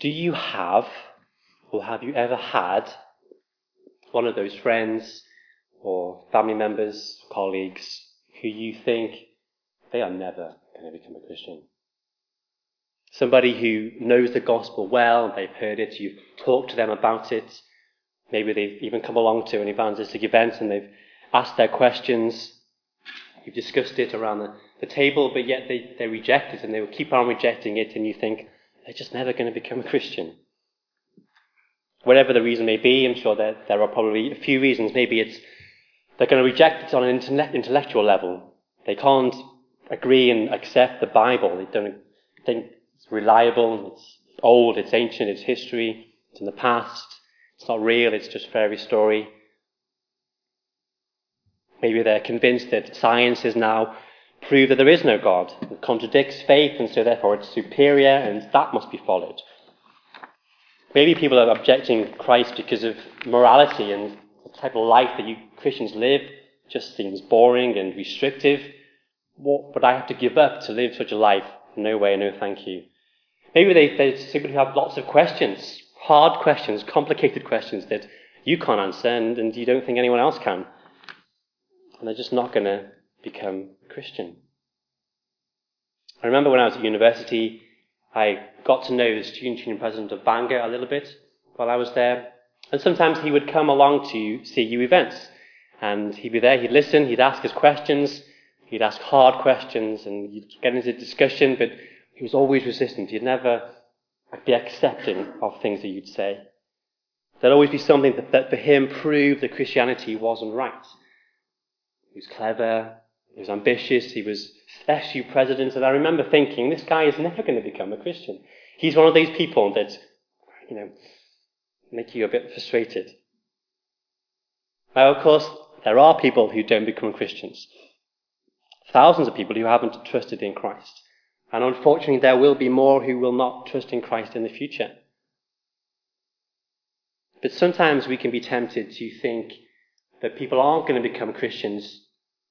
Do you have, or have you ever had, one of those friends or family members, colleagues, who you think they are never going to become a Christian? Somebody who knows the gospel well, they've heard it, you've talked to them about it. Maybe they've even come along to an evangelistic event and they've asked their questions. You've discussed it around the, the table, but yet they, they reject it and they will keep on rejecting it, and you think they're just never going to become a Christian. Whatever the reason may be, I'm sure that there are probably a few reasons. Maybe it's they're going to reject it on an intellectual level. They can't agree and accept the Bible. They don't think it's reliable, it's old, it's ancient, it's history, it's in the past, it's not real, it's just fairy story. Maybe they're convinced that science is now proved that there is no God. It contradicts faith, and so therefore it's superior, and that must be followed. Maybe people are objecting Christ because of morality and the type of life that you Christians live just seems boring and restrictive. What would I have to give up to live such a life? No way, no thank you. Maybe they, they simply have lots of questions, hard questions, complicated questions that you can't answer and, and you don't think anyone else can. And they're just not going to become Christian. I remember when I was at university, I got to know the student union president of Bangor a little bit while I was there. And sometimes he would come along to CU events. And he'd be there, he'd listen, he'd ask us questions, he'd ask hard questions, and you'd get into discussion, but he was always resistant. He'd never be accepting of things that you'd say. There'd always be something that, that for him proved that Christianity wasn't right. He was clever, he was ambitious, he was SU president, and I remember thinking, this guy is never going to become a Christian. He's one of these people that, you know, make you a bit frustrated. Now, of course, there are people who don't become Christians. Thousands of people who haven't trusted in Christ. And unfortunately, there will be more who will not trust in Christ in the future. But sometimes we can be tempted to think that people aren't going to become Christians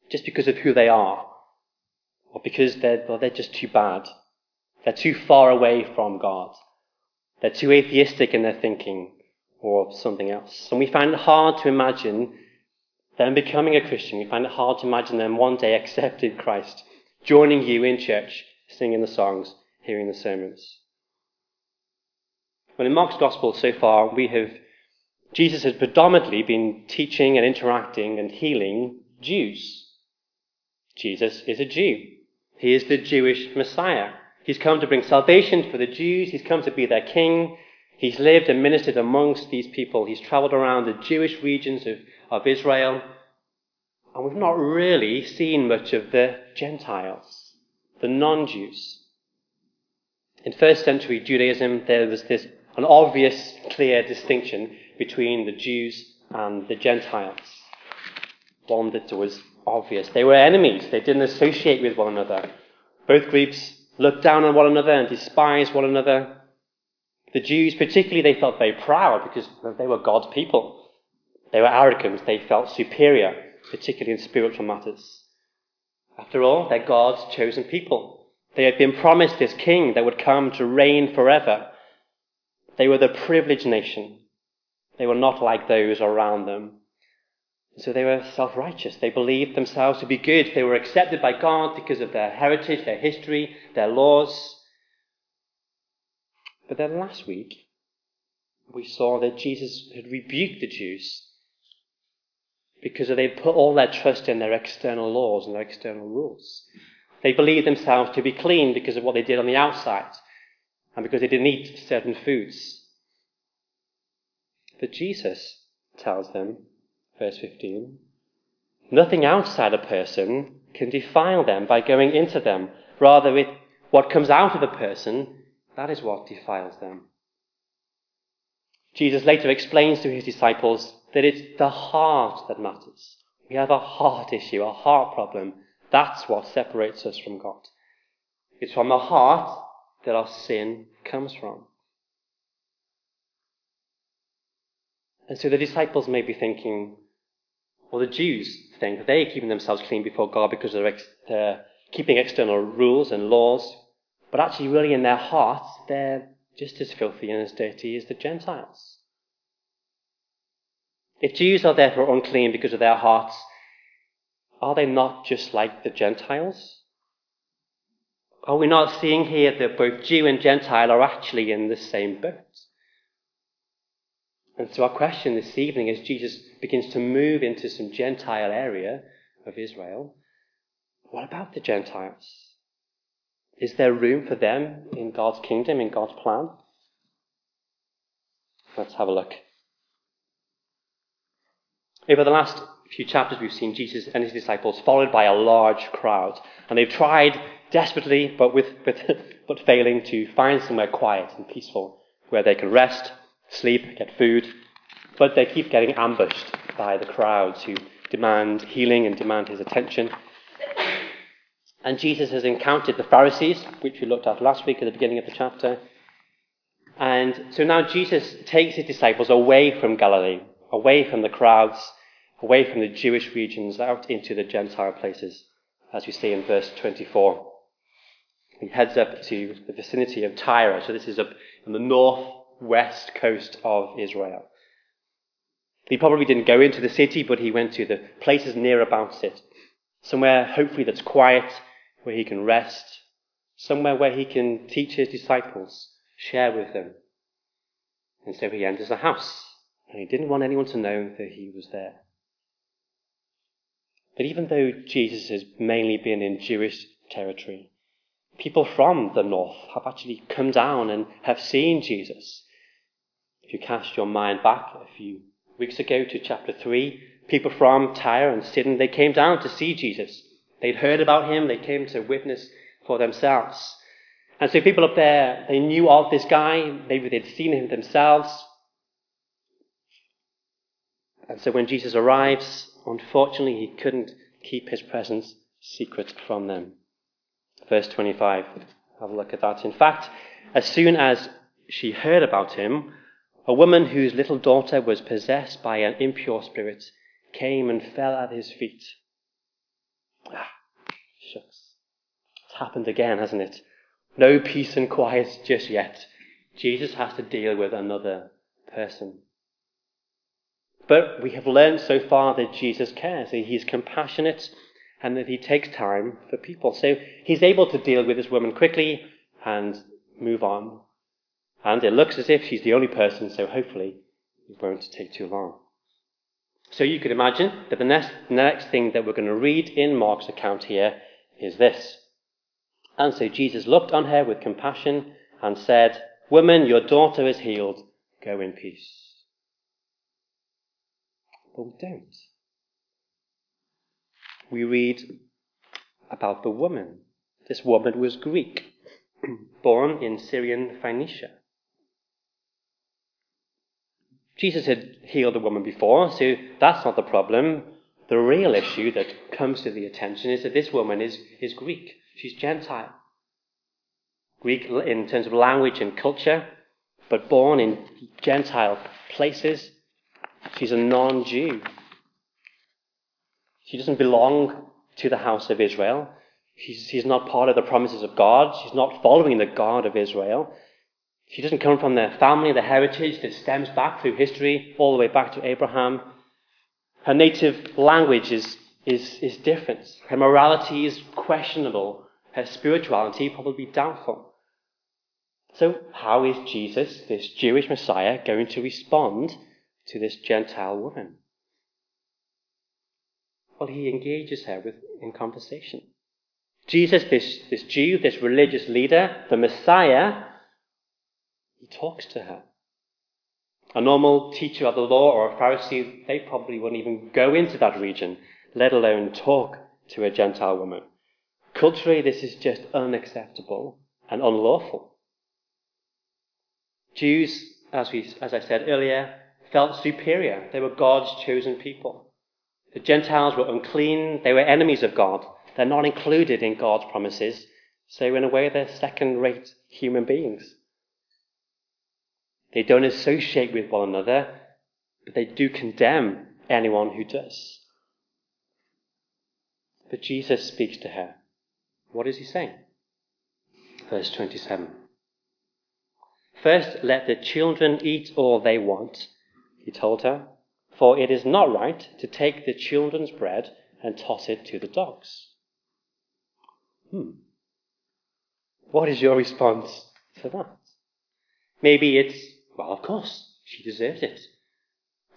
just because of who they are, or because they're, well, they're just too bad. They're too far away from God. They're too atheistic in their thinking, or something else. And we find it hard to imagine them becoming a Christian. We find it hard to imagine them one day accepting Christ, joining you in church, singing the songs, hearing the sermons. Well, in Mark's Gospel so far, we have Jesus has predominantly been teaching and interacting and healing Jews. Jesus is a Jew. He is the Jewish Messiah. He's come to bring salvation for the Jews. He's come to be their king. He's lived and ministered amongst these people. He's traveled around the Jewish regions of, of Israel. And we've not really seen much of the Gentiles, the non Jews. In first century Judaism, there was this an obvious, clear distinction between the Jews and the Gentiles. One that was obvious. They were enemies. They didn't associate with one another. Both groups looked down on one another and despised one another. The Jews, particularly, they felt very proud because they were God's people. They were arrogant. They felt superior, particularly in spiritual matters. After all, they're God's chosen people. They had been promised this king that would come to reign forever. They were the privileged nation. They were not like those around them. So they were self righteous. They believed themselves to be good. They were accepted by God because of their heritage, their history, their laws. But then last week, we saw that Jesus had rebuked the Jews because they put all their trust in their external laws and their external rules. They believed themselves to be clean because of what they did on the outside and because they didn't eat certain foods. But Jesus tells them, verse 15, nothing outside a person can defile them by going into them. Rather, it, what comes out of a person that is what defiles them. Jesus later explains to his disciples that it's the heart that matters. We have a heart issue, a heart problem. That's what separates us from God. It's from the heart that our sin comes from. And so the disciples may be thinking, well, the Jews think they're keeping themselves clean before God because they're, ex- they're keeping external rules and laws but actually, really, in their hearts, they're just as filthy and as dirty as the Gentiles. If Jews are therefore unclean because of their hearts, are they not just like the Gentiles? Are we not seeing here that both Jew and Gentile are actually in the same boat? And so our question this evening as Jesus begins to move into some Gentile area of Israel, what about the Gentiles? Is there room for them in God's kingdom, in God's plan? Let's have a look. Over the last few chapters, we've seen Jesus and his disciples followed by a large crowd. And they've tried desperately, but, with, but, but failing, to find somewhere quiet and peaceful where they can rest, sleep, get food. But they keep getting ambushed by the crowds who demand healing and demand his attention. And Jesus has encountered the Pharisees, which we looked at last week at the beginning of the chapter. And so now Jesus takes his disciples away from Galilee, away from the crowds, away from the Jewish regions, out into the Gentile places, as we see in verse 24. He heads up to the vicinity of Tyre, so this is up on the northwest coast of Israel. He probably didn't go into the city, but he went to the places near about it. Somewhere, hopefully, that's quiet, where he can rest. Somewhere where he can teach his disciples, share with them. And so he enters the house, and he didn't want anyone to know that he was there. But even though Jesus has mainly been in Jewish territory, people from the north have actually come down and have seen Jesus. If you cast your mind back a few weeks ago to chapter 3, people from Tyre and Sidon, they came down to see Jesus. They'd heard about him, they came to witness for themselves. And so people up there, they knew of this guy, maybe they'd seen him themselves. And so when Jesus arrives, unfortunately, he couldn't keep his presence secret from them. Verse 25, have a look at that. In fact, as soon as she heard about him, a woman whose little daughter was possessed by an impure spirit came and fell at his feet. Ah, shucks. It's happened again, hasn't it? No peace and quiet just yet. Jesus has to deal with another person. But we have learned so far that Jesus cares, that he's compassionate, and that he takes time for people. So he's able to deal with this woman quickly and move on. And it looks as if she's the only person, so hopefully it won't take too long. So you could imagine that the next, next thing that we're going to read in Mark's account here is this. And so Jesus looked on her with compassion and said, Woman, your daughter is healed. Go in peace. But we don't. We read about the woman. This woman was Greek, born in Syrian Phoenicia. Jesus had healed a woman before, so that's not the problem. The real issue that comes to the attention is that this woman is, is Greek. She's Gentile. Greek in terms of language and culture, but born in Gentile places. She's a non Jew. She doesn't belong to the house of Israel. She's, she's not part of the promises of God. She's not following the God of Israel. She doesn't come from the family, the heritage that stems back through history, all the way back to Abraham. Her native language is, is, is different. Her morality is questionable. Her spirituality probably doubtful. So, how is Jesus, this Jewish Messiah, going to respond to this Gentile woman? Well, he engages her with, in conversation. Jesus, this, this Jew, this religious leader, the Messiah, he talks to her. A normal teacher of the law or a Pharisee, they probably wouldn't even go into that region, let alone talk to a Gentile woman. Culturally, this is just unacceptable and unlawful. Jews, as, we, as I said earlier, felt superior. They were God's chosen people. The Gentiles were unclean. They were enemies of God. They're not included in God's promises. So, in a way, they're second rate human beings. They don't associate with one another, but they do condemn anyone who does. But Jesus speaks to her. What is he saying? Verse 27. First, let the children eat all they want, he told her, for it is not right to take the children's bread and toss it to the dogs. Hmm. What is your response to that? Maybe it's, well, of course, she deserves it.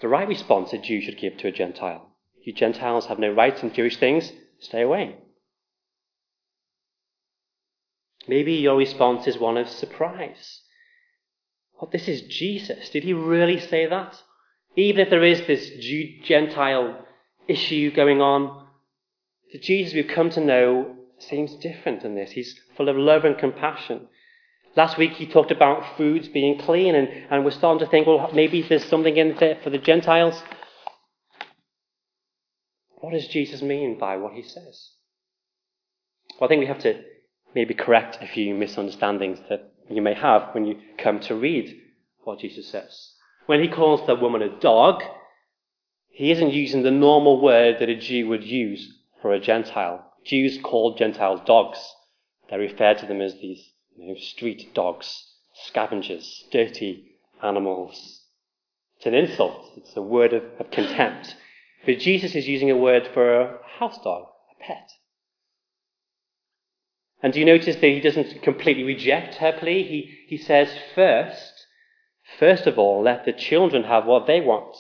The right response a Jew should give to a Gentile. You Gentiles have no rights in Jewish things, stay away. Maybe your response is one of surprise. Oh, this is Jesus. Did he really say that? Even if there is this Jew Gentile issue going on, the Jesus we've come to know seems different than this. He's full of love and compassion. Last week he talked about foods being clean, and, and we're starting to think, well, maybe there's something in there for the Gentiles. What does Jesus mean by what he says? Well, I think we have to maybe correct a few misunderstandings that you may have when you come to read what Jesus says. When he calls the woman a dog, he isn't using the normal word that a Jew would use for a Gentile. Jews called Gentiles dogs. They referred to them as these know, street dogs, scavengers, dirty animals. It's an insult. It's a word of, of contempt. But Jesus is using a word for a house dog, a pet. And do you notice that he doesn't completely reject her plea? He, he says, first, first of all, let the children have what they want.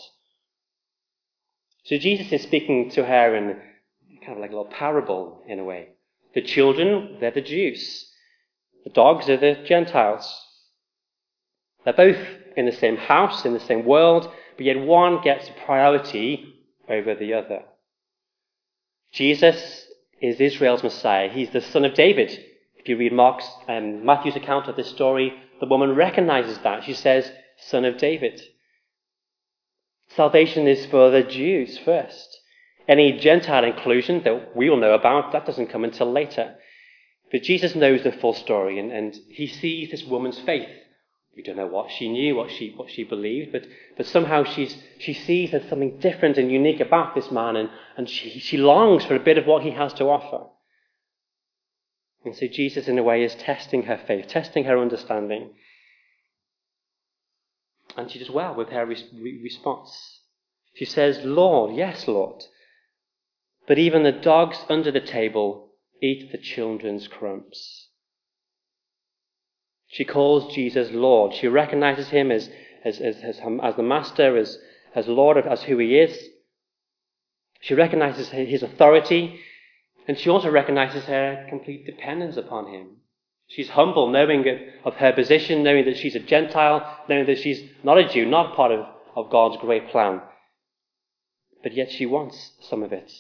So Jesus is speaking to her in kind of like a little parable in a way. The children, they're the Jews. The dogs are the Gentiles. They're both in the same house, in the same world, but yet one gets priority over the other. Jesus is Israel's Messiah. He's the son of David. If you read Mark's um, Matthew's account of this story, the woman recognizes that. She says, son of David. Salvation is for the Jews first. Any Gentile inclusion that we all know about, that doesn't come until later. But Jesus knows the full story and, and he sees this woman's faith. We don't know what she knew, what she, what she believed, but, but somehow she's, she sees there's something different and unique about this man and, and she, she longs for a bit of what he has to offer. And so Jesus, in a way, is testing her faith, testing her understanding. And she does well with her re- response. She says, Lord, yes, Lord. But even the dogs under the table eat the children's crumbs. She calls Jesus Lord. She recognizes him as, as, as, as, as the Master, as, as Lord, as who he is. She recognizes his authority, and she also recognizes her complete dependence upon him. She's humble, knowing of her position, knowing that she's a Gentile, knowing that she's not a Jew, not part of, of God's great plan. But yet she wants some of it.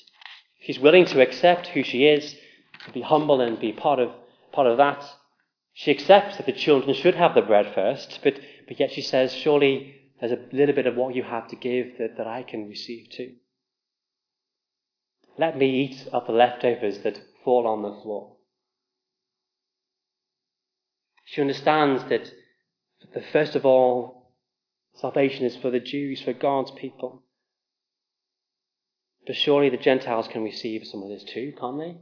She's willing to accept who she is be humble and be part of, part of that. She accepts that the children should have the bread first, but, but yet she says, surely there's a little bit of what you have to give that, that I can receive too. Let me eat of the leftovers that fall on the floor. She understands that, that first of all, salvation is for the Jews, for God's people. But surely the Gentiles can receive some of this too, can't they?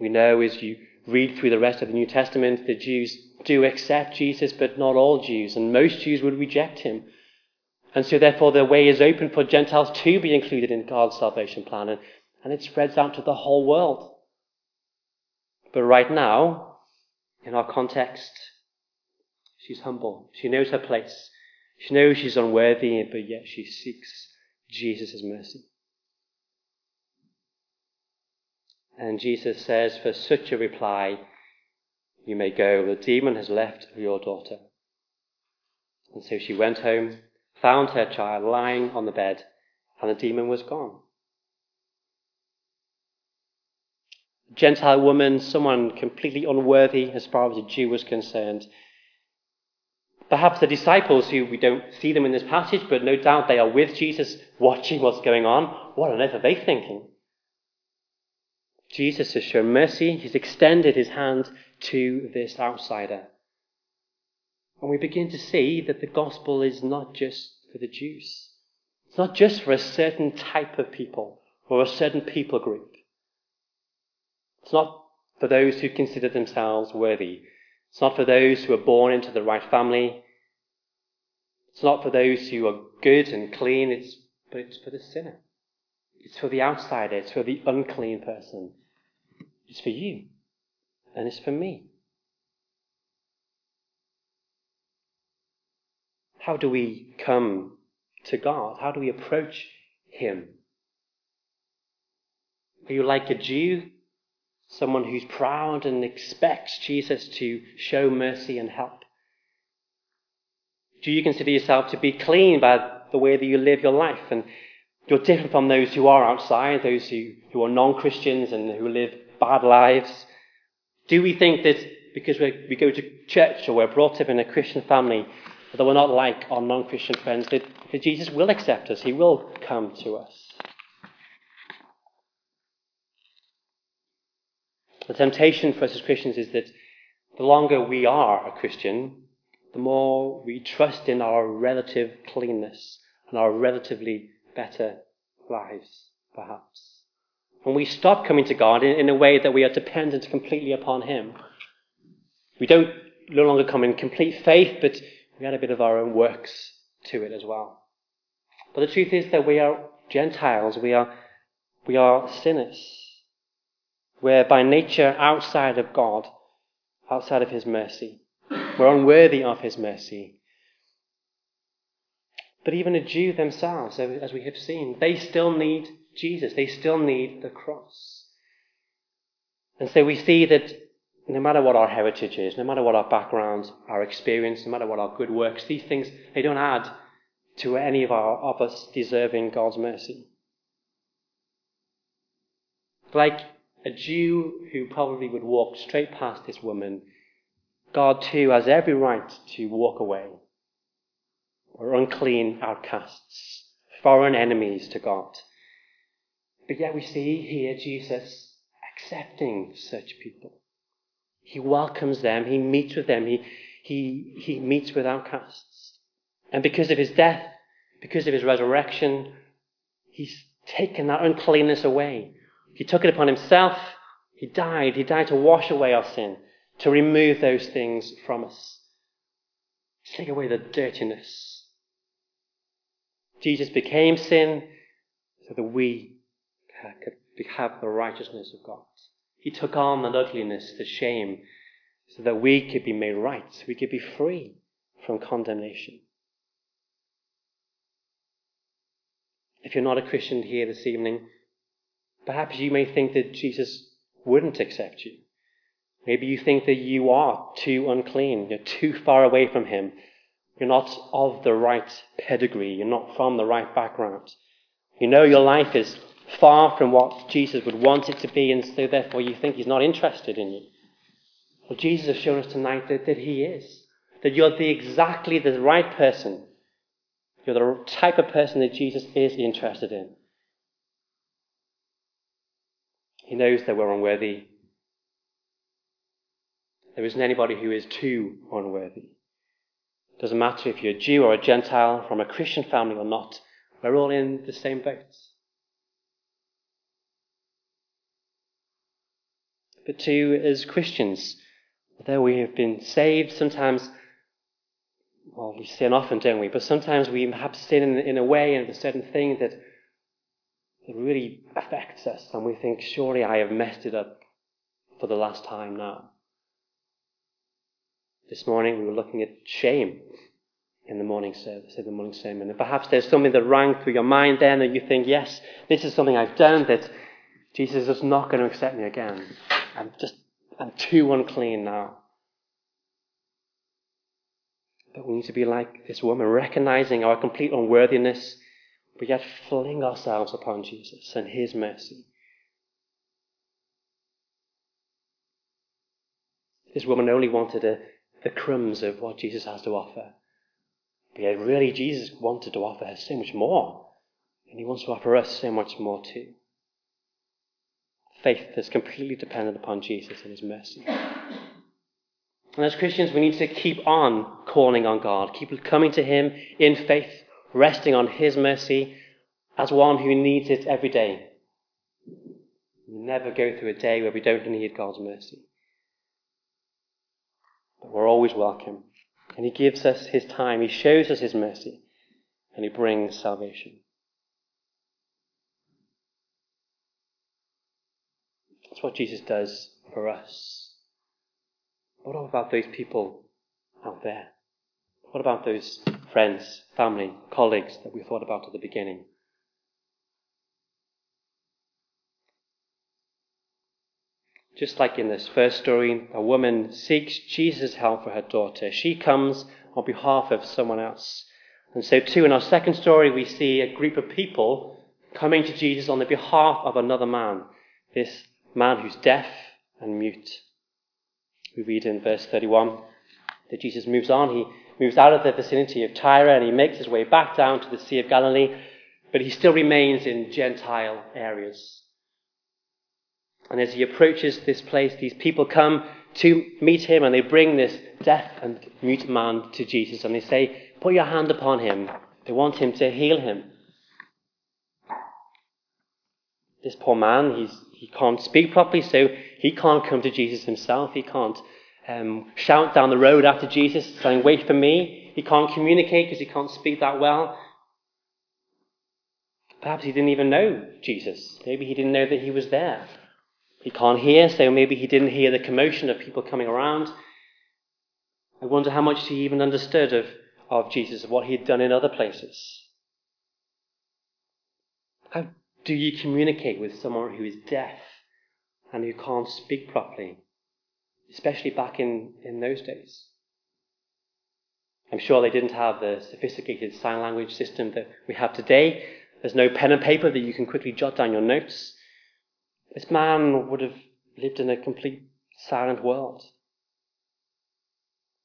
We know as you read through the rest of the New Testament, the Jews do accept Jesus, but not all Jews, and most Jews would reject him. And so, therefore, the way is open for Gentiles to be included in God's salvation plan, and, and it spreads out to the whole world. But right now, in our context, she's humble. She knows her place. She knows she's unworthy, but yet she seeks Jesus' mercy. And Jesus says, For such a reply, you may go. The demon has left your daughter. And so she went home, found her child lying on the bed, and the demon was gone. Gentile woman, someone completely unworthy as far as a Jew was concerned. Perhaps the disciples, who we don't see them in this passage, but no doubt they are with Jesus, watching what's going on. What on earth are they thinking? Jesus has shown mercy. He's extended his hand to this outsider. And we begin to see that the gospel is not just for the Jews. It's not just for a certain type of people or a certain people group. It's not for those who consider themselves worthy. It's not for those who are born into the right family. It's not for those who are good and clean, it's, but it's for the sinner. It's for the outsider. It's for the unclean person. It's for you. And it's for me. How do we come to God? How do we approach Him? Are you like a Jew? Someone who's proud and expects Jesus to show mercy and help? Do you consider yourself to be clean by the way that you live your life? And you're different from those who are outside, those who, who are non Christians and who live bad lives? Do we think that because we go to church or we're brought up in a Christian family, that we're not like our non Christian friends, that, that Jesus will accept us, He will come to us? The temptation for us as Christians is that the longer we are a Christian, the more we trust in our relative cleanness and our relatively better lives, perhaps. When we stop coming to God in, in a way that we are dependent completely upon Him, we don't no longer come in complete faith, but we add a bit of our own works to it as well. But the truth is that we are Gentiles, we are, we are sinners. We're by nature outside of God, outside of His mercy. We're unworthy of His mercy. But even a Jew themselves, as we have seen, they still need Jesus. They still need the cross. And so we see that no matter what our heritage is, no matter what our background, our experience, no matter what our good works, these things, they don't add to any of, our, of us deserving God's mercy. Like a Jew who probably would walk straight past this woman God too has every right to walk away. We're unclean outcasts, foreign enemies to God. But yet we see here Jesus accepting such people. He welcomes them, he meets with them, he, he, he meets with outcasts. And because of his death, because of his resurrection, he's taken that uncleanness away. He took it upon himself. He died. He died to wash away our sin to remove those things from us, take away the dirtiness. Jesus became sin so that we could have the righteousness of God. He took on the ugliness, the shame, so that we could be made right, so we could be free from condemnation. If you're not a Christian here this evening, perhaps you may think that Jesus wouldn't accept you. Maybe you think that you are too unclean, you're too far away from Him. You're not of the right pedigree, you're not from the right background. You know your life is far from what Jesus would want it to be, and so therefore you think He's not interested in you. Well, Jesus has shown us tonight that, that He is. That you're the exactly the right person. You're the type of person that Jesus is interested in. He knows that we're unworthy. There isn't anybody who is too unworthy. Doesn't matter if you're a Jew or a Gentile, from a Christian family or not. We're all in the same boat. But too, as Christians, although we have been saved, sometimes, well, we sin often, don't we? But sometimes we perhaps sin in, in a way and a certain thing that, that really affects us, and we think, surely I have messed it up for the last time now. This morning we were looking at shame in the morning service, in the morning sermon. And perhaps there's something that rang through your mind then that you think, yes, this is something I've done that Jesus is not going to accept me again. I'm just, I'm too unclean now. But we need to be like this woman, recognizing our complete unworthiness, but yet fling ourselves upon Jesus and His mercy. This woman only wanted a the crumbs of what Jesus has to offer. But yet, really, Jesus wanted to offer her so much more. And he wants to offer us so much more too. Faith that's completely dependent upon Jesus and his mercy. And as Christians, we need to keep on calling on God, keep coming to him in faith, resting on his mercy as one who needs it every day. We never go through a day where we don't need God's mercy. But we're always welcome. And He gives us His time, He shows us His mercy, and He brings salvation. That's what Jesus does for us. What about those people out there? What about those friends, family, colleagues that we thought about at the beginning? Just like in this first story, a woman seeks Jesus' help for her daughter. She comes on behalf of someone else. And so, too, in our second story, we see a group of people coming to Jesus on the behalf of another man, this man who's deaf and mute. We read in verse 31 that Jesus moves on. He moves out of the vicinity of Tyre and he makes his way back down to the Sea of Galilee, but he still remains in Gentile areas. And as he approaches this place, these people come to meet him and they bring this deaf and mute man to Jesus and they say, Put your hand upon him. They want him to heal him. This poor man, he's, he can't speak properly, so he can't come to Jesus himself. He can't um, shout down the road after Jesus saying, Wait for me. He can't communicate because he can't speak that well. Perhaps he didn't even know Jesus. Maybe he didn't know that he was there. He can't hear, so maybe he didn't hear the commotion of people coming around. I wonder how much he even understood of, of Jesus, of what he had done in other places. How do you communicate with someone who is deaf and who can't speak properly, especially back in, in those days? I'm sure they didn't have the sophisticated sign language system that we have today. There's no pen and paper that you can quickly jot down your notes. This man would have lived in a complete silent world.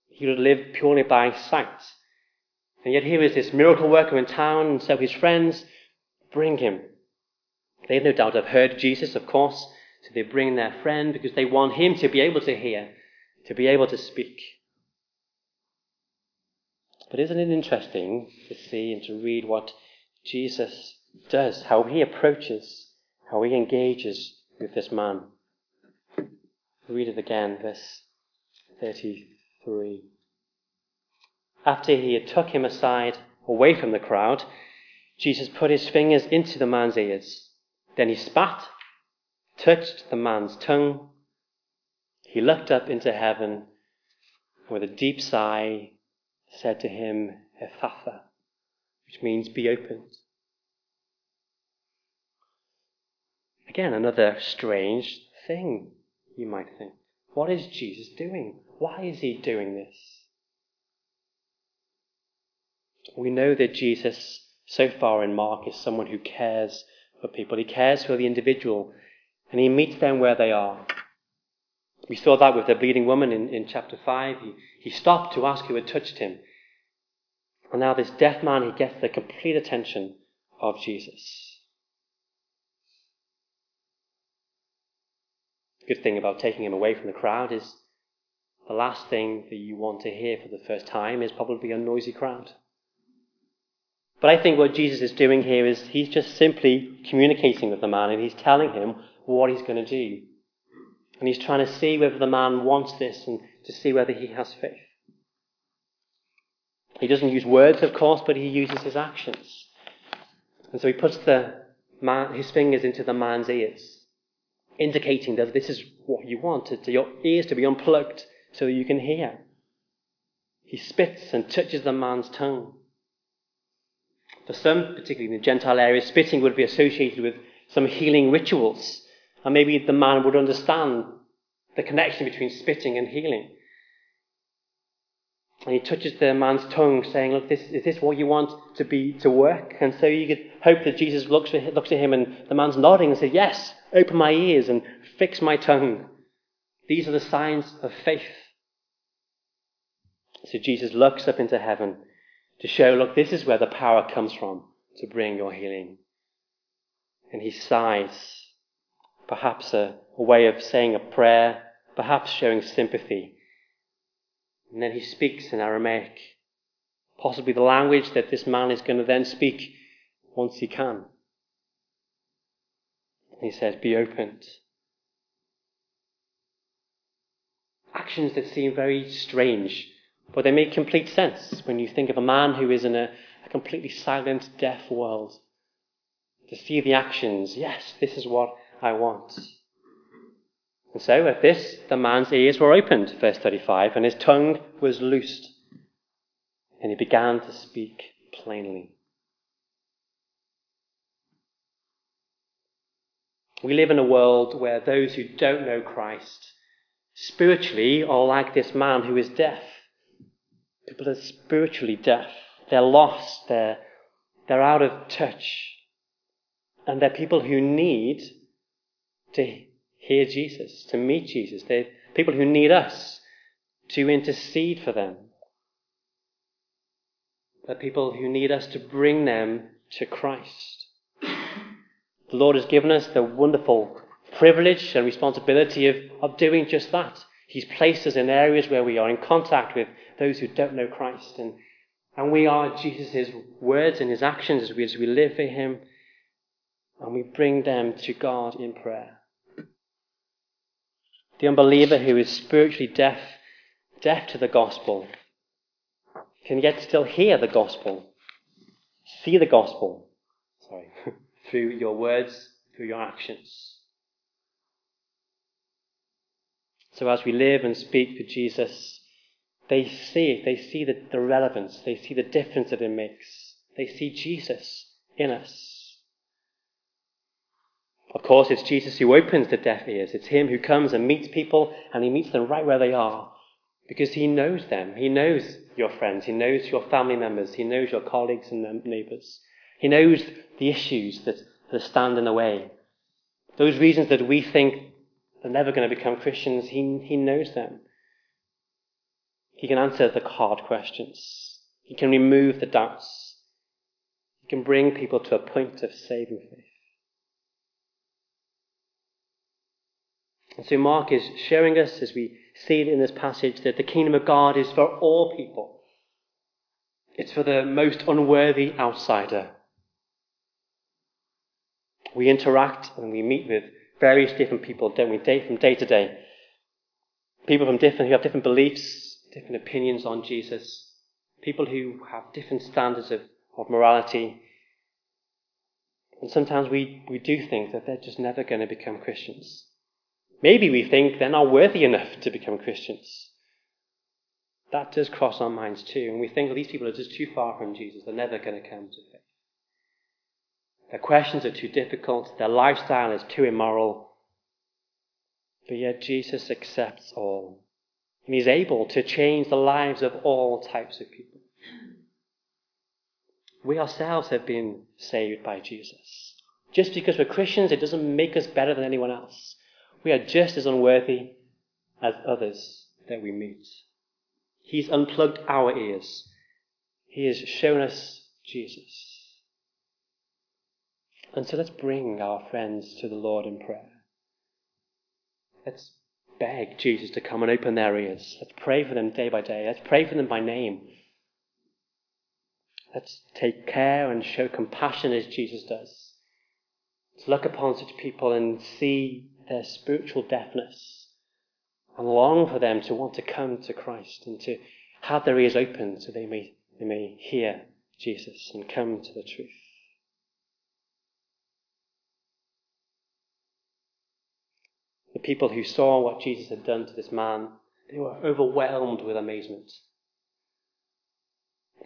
He would have lived purely by sight. And yet here is this miracle worker in town, and so his friends bring him. They no doubt have heard Jesus, of course, so they bring their friend because they want him to be able to hear, to be able to speak. But isn't it interesting to see and to read what Jesus does, how he approaches, how he engages with this man. Read it again, verse 33. After he had took him aside away from the crowd, Jesus put his fingers into the man's ears. Then he spat, touched the man's tongue. He looked up into heaven and with a deep sigh said to him, Ephphatha, which means be opened. Again, another strange thing, you might think. What is Jesus doing? Why is he doing this? We know that Jesus, so far in Mark, is someone who cares for people. He cares for the individual, and he meets them where they are. We saw that with the bleeding woman in, in chapter 5. He, he stopped to ask who had touched him. And now, this deaf man, he gets the complete attention of Jesus. Good thing about taking him away from the crowd is the last thing that you want to hear for the first time is probably a noisy crowd. But I think what Jesus is doing here is he's just simply communicating with the man and he's telling him what he's going to do. And he's trying to see whether the man wants this and to see whether he has faith. He doesn't use words, of course, but he uses his actions. And so he puts the man, his fingers into the man's ears indicating that this is what you want, to your ears to be unplugged so that you can hear. He spits and touches the man's tongue. For some, particularly in the Gentile area, spitting would be associated with some healing rituals. And maybe the man would understand the connection between spitting and healing. And he touches the man's tongue, saying, Look, this, is this what you want to be to work? And so you could hope that Jesus looks, looks at him and the man's nodding and says, Yes, open my ears and fix my tongue. These are the signs of faith. So Jesus looks up into heaven to show, look, this is where the power comes from to bring your healing. And he sighs, perhaps a, a way of saying a prayer, perhaps showing sympathy. And then he speaks in Aramaic, possibly the language that this man is going to then speak once he can. He says, Be opened. actions that seem very strange, but they make complete sense when you think of a man who is in a, a completely silent, deaf world. To see the actions, yes, this is what I want. And so at this, the man's ears were opened, verse 35, and his tongue was loosed, and he began to speak plainly. We live in a world where those who don't know Christ spiritually are like this man who is deaf. People are spiritually deaf. They're lost. They're, they're out of touch. And they're people who need to hear Jesus, to meet Jesus. They're people who need us to intercede for them. They're people who need us to bring them to Christ. The Lord has given us the wonderful privilege and responsibility of, of doing just that. He's placed us in areas where we are in contact with those who don't know Christ. And, and we are Jesus' words and his actions as we, as we live for him. And we bring them to God in prayer. The unbeliever who is spiritually deaf, deaf to the gospel, can yet still hear the gospel, see the gospel, sorry, through your words, through your actions. So as we live and speak for Jesus, they see they see the, the relevance, they see the difference that it makes. They see Jesus in us. Of course, it's Jesus who opens the deaf ears. It's Him who comes and meets people, and He meets them right where they are. Because He knows them. He knows your friends. He knows your family members. He knows your colleagues and neighbours. He knows the issues that, that stand in the way. Those reasons that we think are never going to become Christians, He, he knows them. He can answer the hard questions. He can remove the doubts. He can bring people to a point of saving faith. And so Mark is showing us, as we see it in this passage, that the kingdom of God is for all people. It's for the most unworthy outsider. We interact and we meet with various different people, don't we, day from day to day. People from different who have different beliefs, different opinions on Jesus, people who have different standards of, of morality. And sometimes we, we do think that they're just never going to become Christians. Maybe we think they're not worthy enough to become Christians. That does cross our minds too. And we think, well, these people are just too far from Jesus. They're never going to come to faith. Their questions are too difficult. Their lifestyle is too immoral. But yet Jesus accepts all. And he's able to change the lives of all types of people. We ourselves have been saved by Jesus. Just because we're Christians, it doesn't make us better than anyone else. We are just as unworthy as others that we meet. He's unplugged our ears. He has shown us Jesus. And so let's bring our friends to the Lord in prayer. Let's beg Jesus to come and open their ears. Let's pray for them day by day. Let's pray for them by name. Let's take care and show compassion as Jesus does. Let's look upon such people and see their spiritual deafness and long for them to want to come to Christ and to have their ears open so they may, they may hear Jesus and come to the truth. The people who saw what Jesus had done to this man, they were overwhelmed with amazement.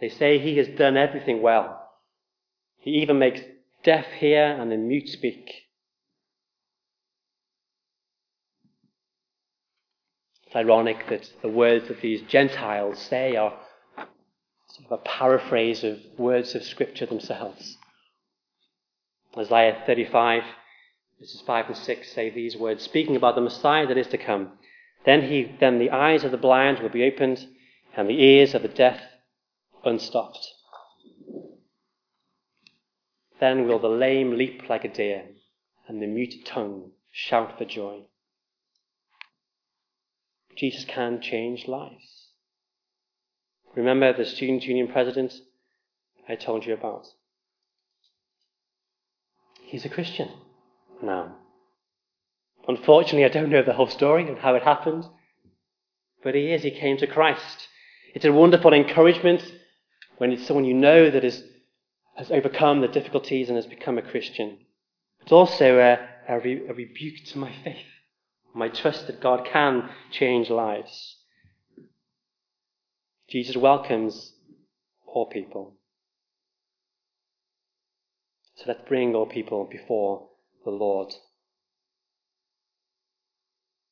They say he has done everything well. He even makes deaf hear and the mute speak. It's ironic that the words that these Gentiles say are sort of a paraphrase of words of Scripture themselves. Isaiah 35, verses 5 and 6 say these words, speaking about the Messiah that is to come. Then, he, then the eyes of the blind will be opened, and the ears of the deaf unstopped. Then will the lame leap like a deer, and the mute tongue shout for joy. Jesus can change lives. Remember the student union president I told you about? He's a Christian now. Unfortunately, I don't know the whole story and how it happened. But he is. He came to Christ. It's a wonderful encouragement when it's someone you know that is, has overcome the difficulties and has become a Christian. It's also a, a, re, a rebuke to my faith, my trust that God can change lives. Jesus welcomes poor people. So let's bring all people before the Lord.